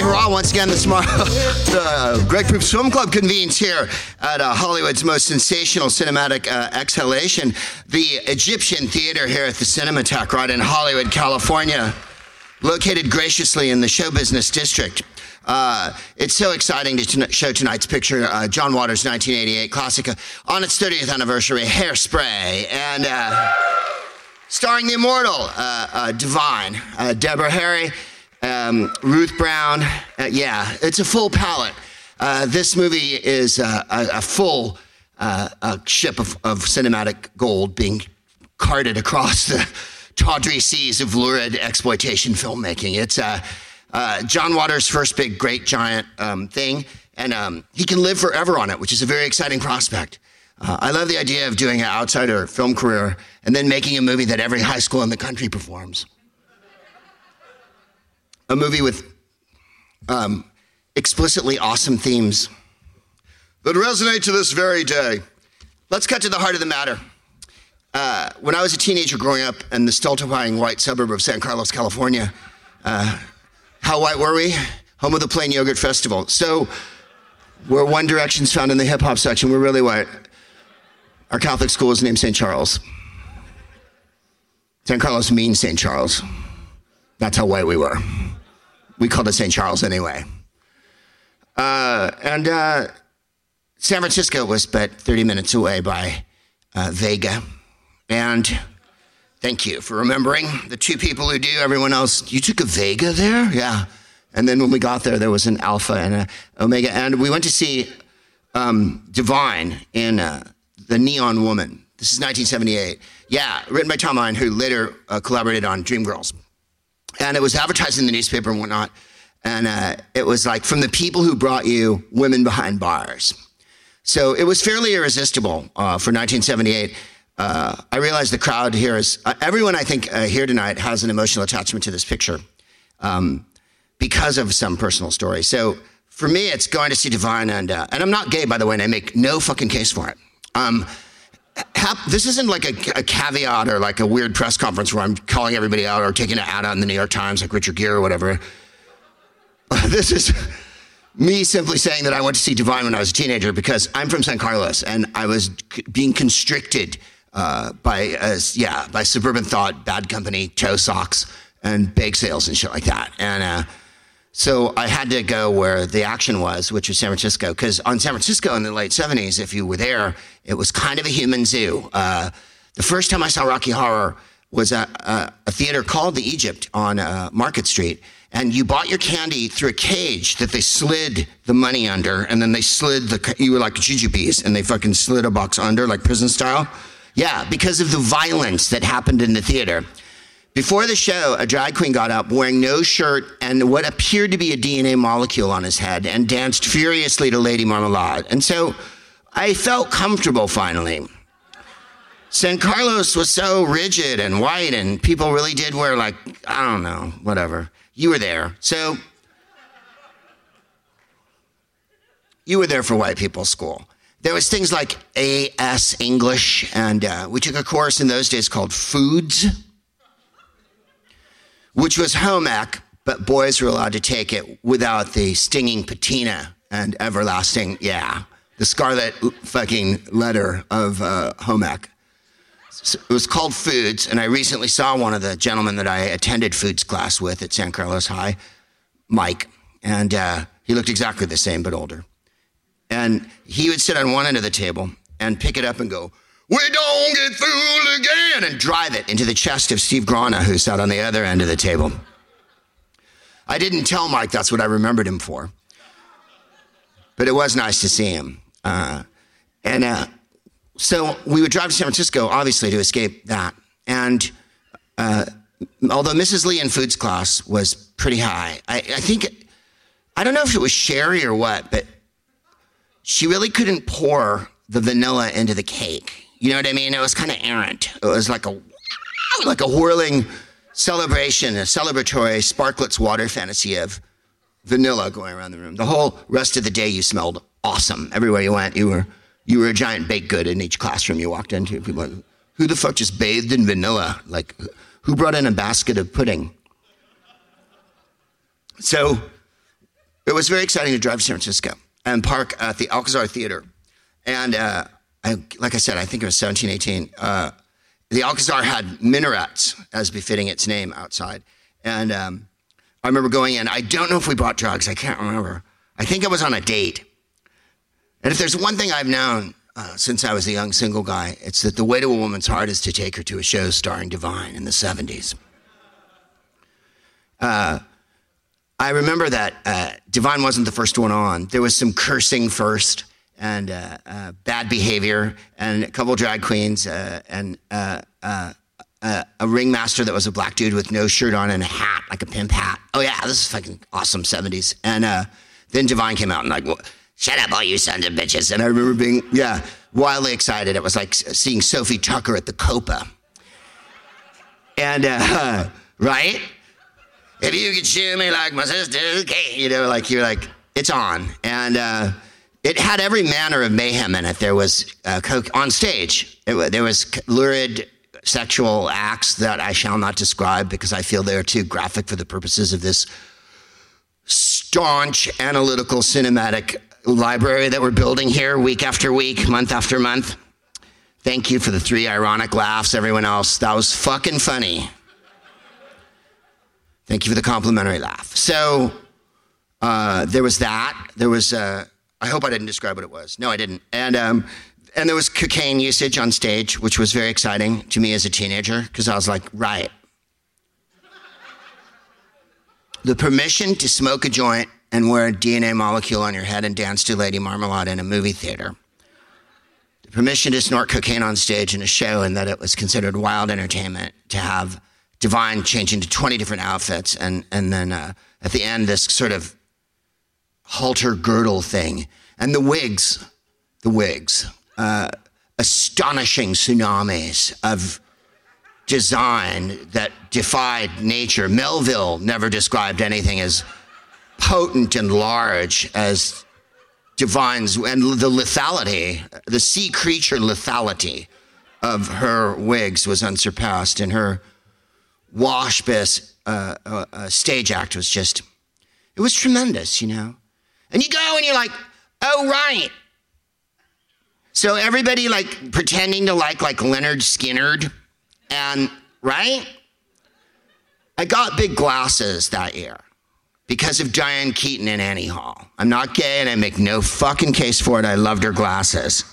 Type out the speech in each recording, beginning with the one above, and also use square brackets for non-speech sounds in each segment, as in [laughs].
Hurrah, once again this morning. [laughs] the Greg Proops Film Club convenes here at uh, Hollywood's most sensational cinematic uh, exhalation, the Egyptian Theater here at the Cinematheque right in Hollywood, California, located graciously in the show business district. Uh, it's so exciting to t- show tonight's picture, uh, John Waters' 1988 classic, uh, on its 30th anniversary, Hairspray, and uh, starring the immortal uh, uh, Divine, uh, Deborah Harry, um, Ruth Brown. Uh, yeah, it's a full palette. Uh, this movie is uh, a, a full uh, a ship of, of cinematic gold being carted across the tawdry seas of lurid exploitation filmmaking. It's uh, John Waters' first big, great, giant um, thing, and um, he can live forever on it, which is a very exciting prospect. Uh, I love the idea of doing an outsider film career and then making a movie that every high school in the country performs. A movie with um, explicitly awesome themes that resonate to this very day. Let's cut to the heart of the matter. Uh, when I was a teenager growing up in the stultifying white suburb of San Carlos, California, uh, how white were we? Home of the Plain Yogurt Festival. So, we're One Direction's found in the hip hop section. We're really white. Our Catholic school is named St. Charles. San Carlos means St. Charles. That's how white we were. We called it St. Charles anyway. Uh, and uh, San Francisco was but 30 minutes away by uh, Vega. And thank you for remembering the two people who do. Everyone else, you took a Vega there? Yeah. And then when we got there, there was an Alpha and an Omega. And we went to see um, Divine in uh, The Neon Woman. This is 1978. Yeah, written by Tom Eyen, who later uh, collaborated on Dreamgirls. And it was advertised in the newspaper and whatnot. And uh, it was like from the people who brought you Women Behind Bars. So it was fairly irresistible uh, for 1978. Uh, I realize the crowd here is, uh, everyone I think uh, here tonight has an emotional attachment to this picture um, because of some personal story. So for me, it's going to see Divine, and, uh, and I'm not gay, by the way, and I make no fucking case for it. Um, this isn't like a, a caveat or like a weird press conference where I'm calling everybody out or taking an ad out in the New York Times, like Richard Gere or whatever. [laughs] this is me simply saying that I went to see Divine when I was a teenager because I'm from San Carlos and I was being constricted uh, by, uh, yeah, by suburban thought, bad company, toe socks, and bake sales and shit like that. And uh, so I had to go where the action was, which was San Francisco, because on San Francisco in the late 70s, if you were there, it was kind of a human zoo. Uh, the first time I saw Rocky Horror was at a, a theater called the Egypt on uh, Market Street. And you bought your candy through a cage that they slid the money under, and then they slid the, you were like jujubes, and they fucking slid a box under, like prison style. Yeah, because of the violence that happened in the theater. Before the show, a drag queen got up wearing no shirt and what appeared to be a DNA molecule on his head and danced furiously to Lady Marmalade. And so I felt comfortable finally. San Carlos was so rigid and white, and people really did wear, like, I don't know, whatever. You were there. So you were there for white people's school. There was things like AS English, and uh, we took a course in those days called Foods which was home ec, but boys were allowed to take it without the stinging patina and everlasting, yeah, the scarlet fucking letter of uh, home ec. So it was called Foods, and I recently saw one of the gentlemen that I attended Foods class with at San Carlos High, Mike, and uh, he looked exactly the same but older. And he would sit on one end of the table and pick it up and go, we don't get fooled again, and drive it into the chest of Steve Grana, who sat on the other end of the table. I didn't tell Mike that's what I remembered him for, but it was nice to see him. Uh, and uh, so we would drive to San Francisco, obviously, to escape that. And uh, although Mrs. Lee in foods class was pretty high, I, I think, I don't know if it was sherry or what, but she really couldn't pour the vanilla into the cake. You know what I mean? It was kind of errant. It was like a like a whirling celebration, a celebratory Sparkletts water fantasy of vanilla going around the room. The whole rest of the day you smelled awesome. Everywhere you went, you were you were a giant baked good in each classroom you walked into. People like, who the fuck just bathed in vanilla? Like who brought in a basket of pudding? So it was very exciting to drive to San Francisco and park at the Alcazar Theater. And uh, I, like I said, I think it was 1718. Uh, the Alcazar had minarets, as befitting its name, outside. And um, I remember going in. I don't know if we bought drugs. I can't remember. I think I was on a date. And if there's one thing I've known uh, since I was a young single guy, it's that the way to a woman's heart is to take her to a show starring Divine in the 70s. Uh, I remember that uh, Divine wasn't the first one on. There was some cursing first and uh, uh, bad behavior and a couple drag queens uh, and uh, uh, uh, a ringmaster that was a black dude with no shirt on and a hat, like a pimp hat. Oh yeah, this is fucking awesome 70s. And then Divine came out and like, well, shut up all you sons of bitches. And I remember being, yeah, wildly excited. It was like seeing Sophie Tucker at the Copa. And, [laughs] right? if you could shoot me like my sister, okay, you know, like you're like, it's on. And it had every manner of mayhem in it. There was uh, coke on stage. It, there was lurid sexual acts that I shall not describe because I feel they are too graphic for the purposes of this staunch analytical cinematic library that we're building here week after week, month after month. Thank you for the three ironic laughs, everyone else. That was fucking funny. Thank you for the complimentary laugh. So uh, there was that. There was, uh, I hope I didn't describe what it was. No, I didn't. And, um, and there was cocaine usage on stage, which was very exciting to me as a teenager because I was like, right. the permission to smoke a joint and wear a DNA molecule on your head and dance to Lady Marmalade in a movie theater. The permission to snort cocaine on stage in a show and that it was considered wild entertainment to have Divine change into 20 different outfits, and, and then uh, at the end, this sort of halter girdle thing. And the wigs, the wigs, uh, astonishing tsunamis of design that defied nature. Melville never described anything as potent and large as Divine's, and the lethality, the sea creature lethality of her wigs was unsurpassed, and her wash uh, uh, uh, stage act was just, it was tremendous, you know. And you go and you're like, oh, right. So everybody like pretending to like like Lynyrd Skynyrd, and right? I got big glasses that year because of Diane Keaton and Annie Hall. I'm not gay and I make no fucking case for it. I loved her glasses.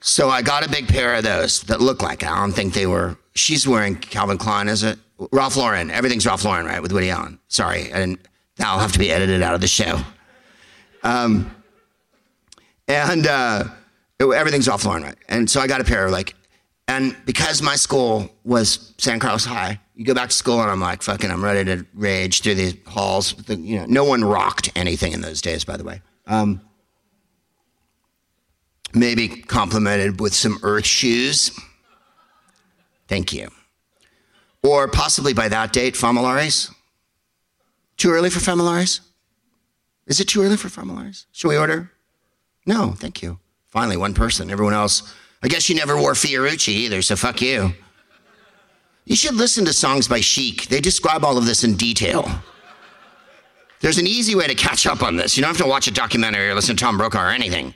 So I got a big pair of those that look like I don't think they were she's wearing Calvin Klein, is it? Ralph Lauren. Everything's Ralph Lauren, right? With Woody Allen. Sorry, that'll have to be edited out of the show. Um, and uh, it, everything's Lauren, right? And so I got a pair, like, and because my school was San Carlos High, you go back to school and I'm like, fucking, I'm ready to rage through these halls. The, you know, no one rocked anything in those days, by the way. Um, maybe complemented with some earth shoes. Thank you. Or possibly by that date, Famolares. Too early for Famolares? Is it too early for Famolares? Should we order? No, thank you. Finally, one person. Everyone else, I guess you never wore Fiorucci either, so fuck you. You should listen to songs by Chic. They describe all of this in detail. There's an easy way to catch up on this. You don't have to watch a documentary or listen to Tom Brokaw or anything.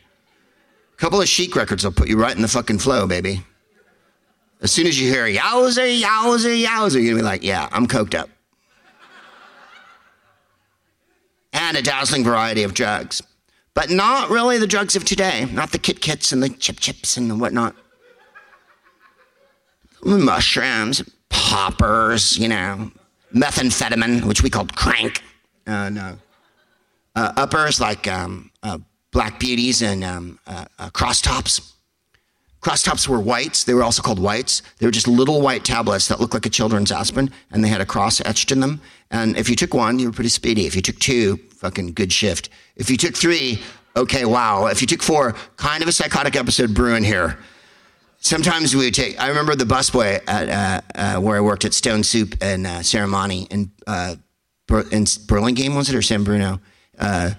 A couple of Chic records will put you right in the fucking flow, baby. As soon as you hear yowzer, yowzer, yowzer, you're gonna be like, yeah, I'm coked up. And a dazzling variety of drugs. But not really the drugs of today, not the Kit Kits and the Chip Chips and the whatnot. Mushrooms, poppers, you know, methamphetamine, which we called crank. Uh, no. Uh, uppers like um, uh, black beauties and um, uh, uh. Cross tops were whites. They were also called whites. They were just little white tablets that looked like a children's aspirin, and they had a cross etched in them. And if you took one, you were pretty speedy. If you took two, fucking good shift. If you took three, okay, wow. If you took four, kind of a psychotic episode brewing here. Sometimes we would take. I remember the busboy at uh, uh, where I worked at Stone Soup and uh, Ceremony in uh, in Burlingame, was it or San Bruno? Uh,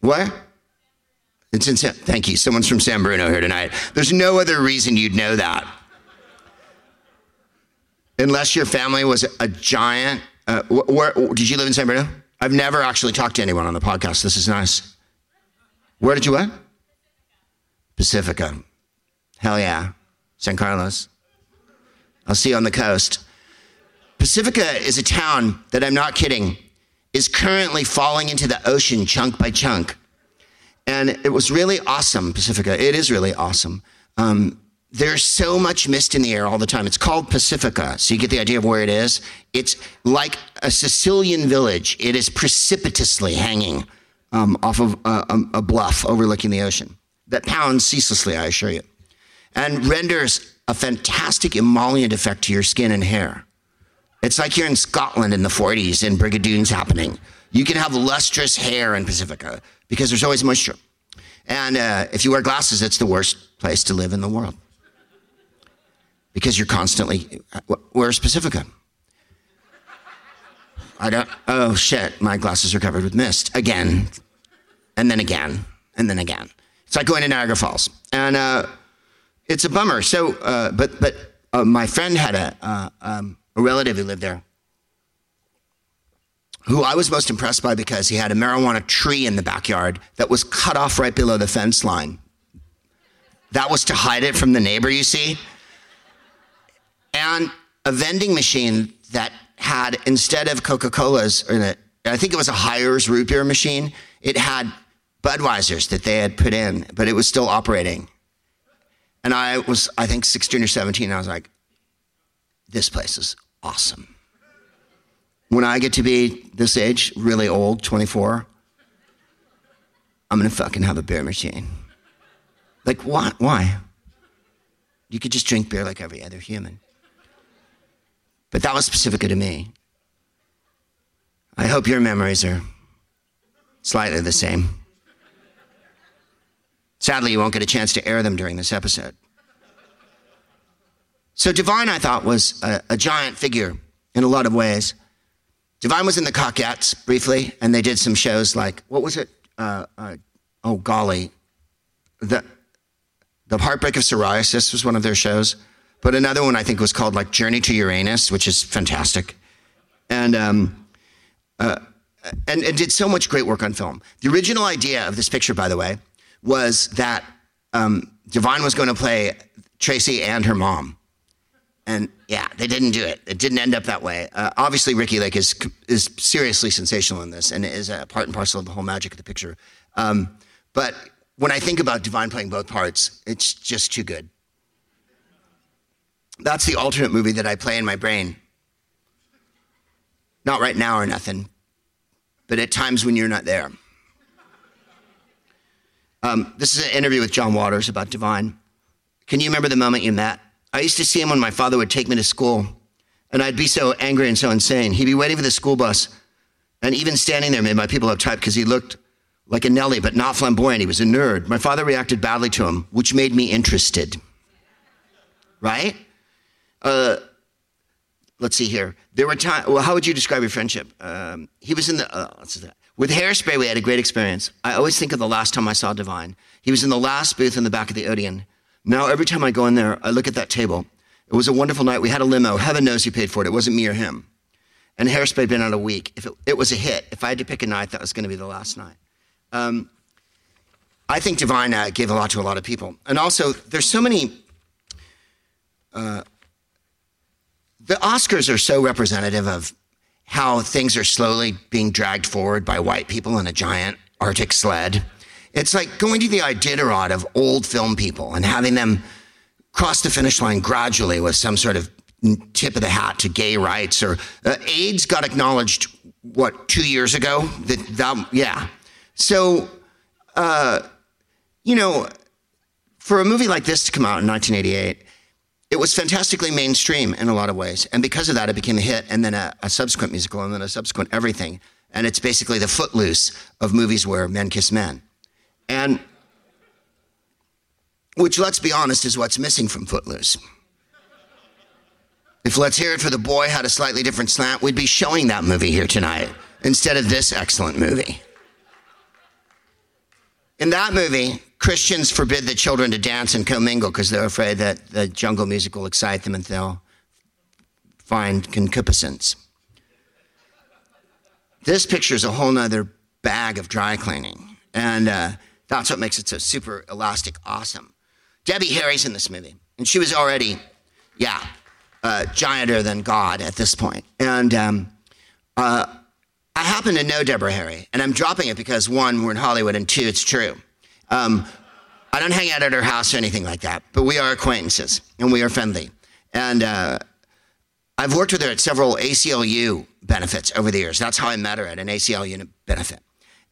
what? It's in San, thank you. Someone's from San Bruno here tonight. There's no other reason you'd know that. Unless your family was a giant. Uh, where, did you live in San Bruno? I've never actually talked to anyone on the podcast. This is nice. Where did you what? Pacifica. Hell yeah. San Carlos. I'll see you on the coast. Pacifica is a town that I'm not kidding, is currently falling into the ocean chunk by chunk. And it was really awesome, Pacifica. It is really awesome. Um, there's so much mist in the air all the time. It's called Pacifica, so you get the idea of where it is. It's like a Sicilian village. It is precipitously hanging um, off of a, a bluff overlooking the ocean that pounds ceaselessly, I assure you, and renders a fantastic emollient effect to your skin and hair. It's like you're in Scotland in the 40s and Brigadoon's happening. You can have lustrous hair in Pacifica because there's always moisture. And uh, if you wear glasses, it's the worst place to live in the world because you're constantly. Where's Pacifica? I don't. Oh shit! My glasses are covered with mist again, and then again, and then again. It's like going to Niagara Falls, and uh, it's a bummer. So, uh, but but uh, my friend had a uh, um, a relative who lived there, who I was most impressed by because he had a marijuana tree in the backyard that was cut off right below the fence line. That was to hide it from the neighbor, you see. And a vending machine that had, instead of Coca Cola's in it, I think it was a Hires root beer machine, it had Budweiser's that they had put in, but it was still operating. And I was, I think, 16 or 17. and I was like, this place is awesome. When I get to be this age, really old, 24, I'm gonna fucking have a beer machine. Like, what? Why? You could just drink beer like every other human. But that was Pacifica to me. I hope your memories are slightly the same. Sadly, you won't get a chance to air them during this episode. So Divine, I thought, was a, a giant figure in a lot of ways. Divine was in the Cockettes briefly, and they did some shows like what was it? Uh, uh, oh golly, the the Heartbreak of Psoriasis was one of their shows, but another one I think was called like Journey to Uranus, which is fantastic, and um, uh, and, and did so much great work on film. The original idea of this picture, by the way, was that um, Divine was going to play Tracy and her mom. And yeah, they didn't do it. It didn't end up that way. Uh, obviously, Ricki Lake is is seriously sensational in this, and is a part and parcel of the whole magic of the picture. Um, but when I think about Divine playing both parts, it's just too good. That's the alternate movie that I play in my brain. Not right now or nothing, but at times when you're not there. Um, this is an interview with John Waters about Divine. Can you remember the moment you met? I used to see him when my father would take me to school, and I'd be so angry and so insane. He'd be waiting for the school bus, and even standing there made my people uptight because he looked like a Nelly, but not flamboyant. He was a nerd. My father reacted badly to him, which made me interested. Right? Uh, let's see here. There were times. Well, how would you describe your friendship? Um, he was in the. Uh, with hairspray, we had a great experience. I always think of the last time I saw Divine. He was in the last booth in the back of the Odeon. Now, every time I go in there, I look at that table. It was a wonderful night. We had a limo. Heaven knows who paid for it. It wasn't me or him. And Hairspray had been out a week. If it, it, was a hit, if I had to pick a night, that was going to be the last night. Um, I think Divine uh, gave a lot to a lot of people. And also, there's so many. Uh, the Oscars are so representative of how things are slowly being dragged forward by white people in a giant Arctic sled. It's like going to the Iditarod of old film people and having them cross the finish line gradually with some sort of tip of the hat to gay rights or uh, AIDS got acknowledged what two years ago? That, that yeah. So uh, you know for a movie like this to come out in 1988 it was fantastically mainstream in a lot of ways. And because of that it became a hit and then a, a subsequent musical and then a subsequent everything. And it's basically the footloose of movies where men kiss men and which, let's be honest, is what's missing from Footloose. If Let's Hear It for the Boy had a slightly different slant, we'd be showing that movie here tonight instead of this excellent movie. In that movie, Christians forbid the children to dance and commingle because they're afraid that the jungle music will excite them and they'll find concupiscence. this picture is a whole nother bag of dry cleaning. And uh, that's what makes it so super elastic awesome. Debbie Harry's in this movie, and she was already, yeah, uh, gianter than God at this point. And um, uh, I happen to know Deborah Harry, and I'm dropping it because one, we're in Hollywood, and two, it's true. Um, I don't hang out at her house or anything like that, but we are acquaintances and we are friendly. And uh, I've worked with her at several ACLU benefits over the years. That's how I met her at an ACLU benefit.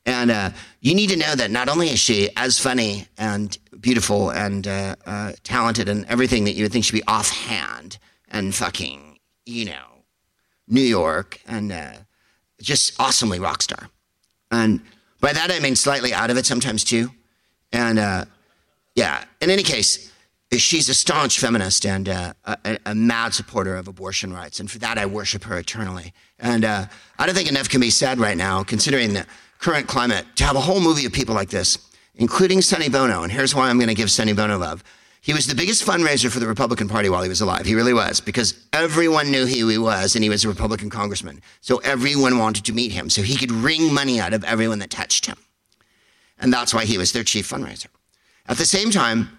And uh, you need to know that not only is she as funny and beautiful and uh, uh talented and everything that you would think should be offhand and fucking, you know, New York and uh, just awesomely rock star. And by that I mean slightly out of it sometimes too. And uh, yeah, in any case, she's a staunch feminist and uh, a, a, mad supporter of abortion rights. And for that, I worship her eternally. And uh, I don't think enough can be said right now, considering the current climate, to have a whole movie of people like this, including Sonny Bono. And here's why I'm going to give Sonny Bono love. He was the biggest fundraiser for the Republican Party while he was alive. He really was, because everyone knew who he was, and he was a Republican congressman. So everyone wanted to meet him. So he could wring money out of everyone that touched him. And that's why he was their chief fundraiser. At the same time,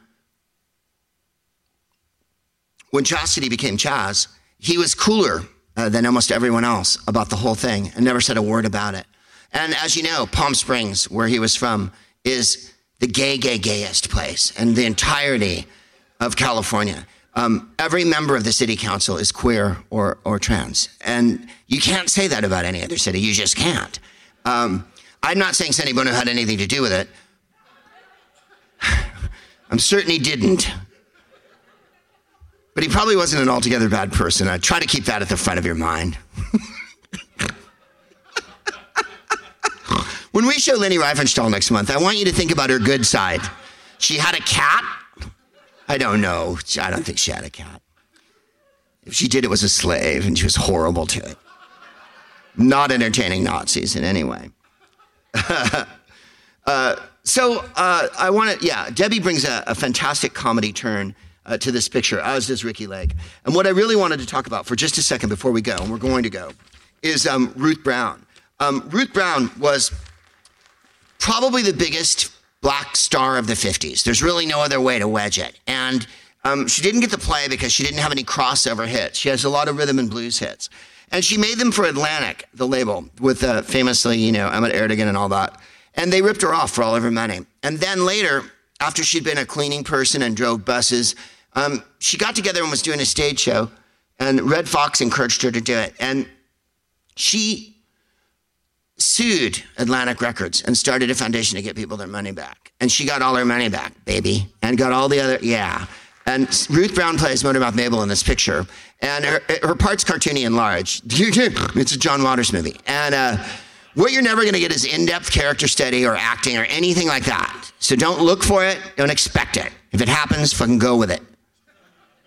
when Chastity became Chaz, he was cooler uh, than almost everyone else about the whole thing and never said a word about it. And as you know, Palm Springs, where he was from, is the gay, gay, gayest place in the entirety of California. Um, every member of the city council is queer or, or trans. And you can't say that about any other city. You just can't. Um, I'm not saying Sonny Bono had anything to do with it, [sighs] I'm certain he didn't. But he probably wasn't an altogether bad person. I try to keep that at the front of your mind. When we show Leni Riefenstahl next month, I want you to think about her good side. She had a cat. I don't know. I don't think she had a cat. If she did, it was a slave, and she was horrible to it. Not entertaining Nazis in any way. [laughs] uh, so uh, I want to, yeah, Debbie brings a, a fantastic comedy turn uh, to this picture, as does Ricki Lake. And what I really wanted to talk about for just a second before we go, and we're going to go, is um, Ruth Brown. Um, Ruth Brown was probably the biggest black star of the 50s. There's really no other way to wedge it. And um, she didn't get the play because she didn't have any crossover hits. She has a lot of rhythm and blues hits. And she made them for Atlantic, the label, with uh, famously, you know, Ahmet Ertegun and all that. And they ripped her off for all of her money. And then later, after she'd been a cleaning person and drove buses, um, she got together and was doing a stage show. And Redd Foxx encouraged her to do it. And she sued Atlantic Records and started a foundation to get people their money back. And she got all her money back, baby, and got all the other, yeah. And Ruth Brown plays Motormouth Maybelle in this picture. And her, her part's cartoony and large. [laughs] It's a John Waters movie. And uh, what you're never going to get is in depth character study or acting or anything like that. So don't look for it. Don't expect it. If it happens, fucking go with it.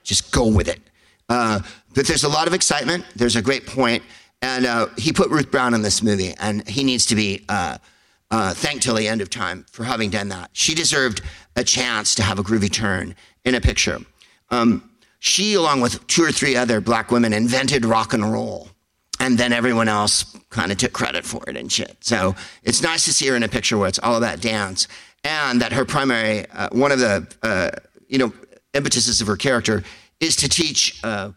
Just go with it. Uh, but there's a lot of excitement. There's a great point. And uh, he put Ruth Brown in this movie, and he needs to be uh, uh, thanked till the end of time for having done that. She deserved a chance to have a groovy turn in a picture. Um, she, along with two or three other black women, invented rock and roll and then everyone else kind of took credit for it and shit. So it's nice to see her in a picture where it's all about dance, and that her primary, uh, one of the, uh, you know, impetuses of her character is to teach uh,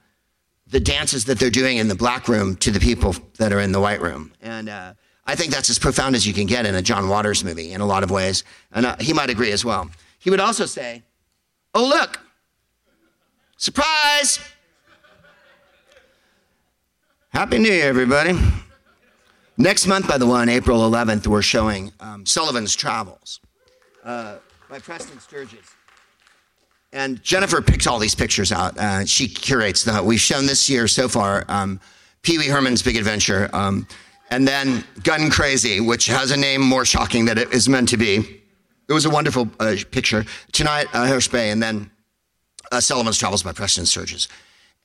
the dances that they're doing in the black room to the people that are in the white room, and. Uh, I think that's as profound as you can get in a John Waters movie in a lot of ways. And uh, he might agree as well. He would also say, Oh, look, surprise! Happy New Year, everybody. Next month, by the way, on April 11th, we're showing um, Sullivan's Travels uh, by Preston Sturges. And Jennifer picks all these pictures out. Uh, she curates them. We've shown this year so far um, Pee Wee Herman's Big Adventure, um, and then Gun Crazy, which has a name more shocking than it is meant to be. It was a wonderful uh, picture. Tonight, uh, Hairspray, and then uh, Sullivan's Travels by Preston Sturges.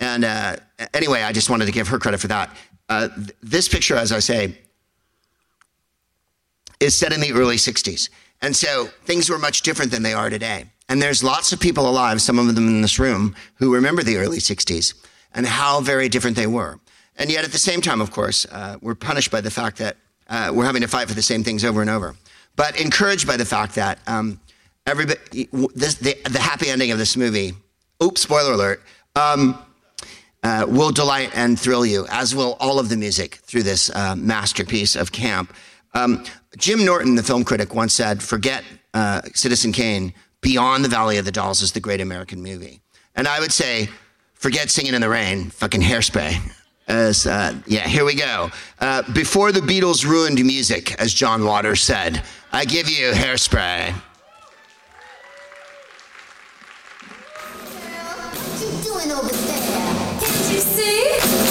And uh, anyway, I just wanted to give her credit for that. Uh, th- this picture, as I say, is set in the early 60s. And so things were much different than they are today. And there's lots of people alive, some of them in this room, who remember the early 60s and how very different they were. And yet, at the same time, of course, uh, we're punished by the fact that uh, we're having to fight for the same things over and over. But encouraged by the fact that um, everybody, this, the, the happy ending of this movie, oops, spoiler alert, um, uh, will delight and thrill you, as will all of the music through this uh, masterpiece of camp. Um, Jim Norton, the film critic, once said, Forget uh, Citizen Kane, Beyond the Valley of the Dolls is the great American movie. And I would say, Forget Singing in the Rain, fucking hairspray. [laughs] As, uh, yeah, here we go. Uh, before the Beatles ruined music, as John Waters said, I give you hairspray. What you doing over there? Can't you see?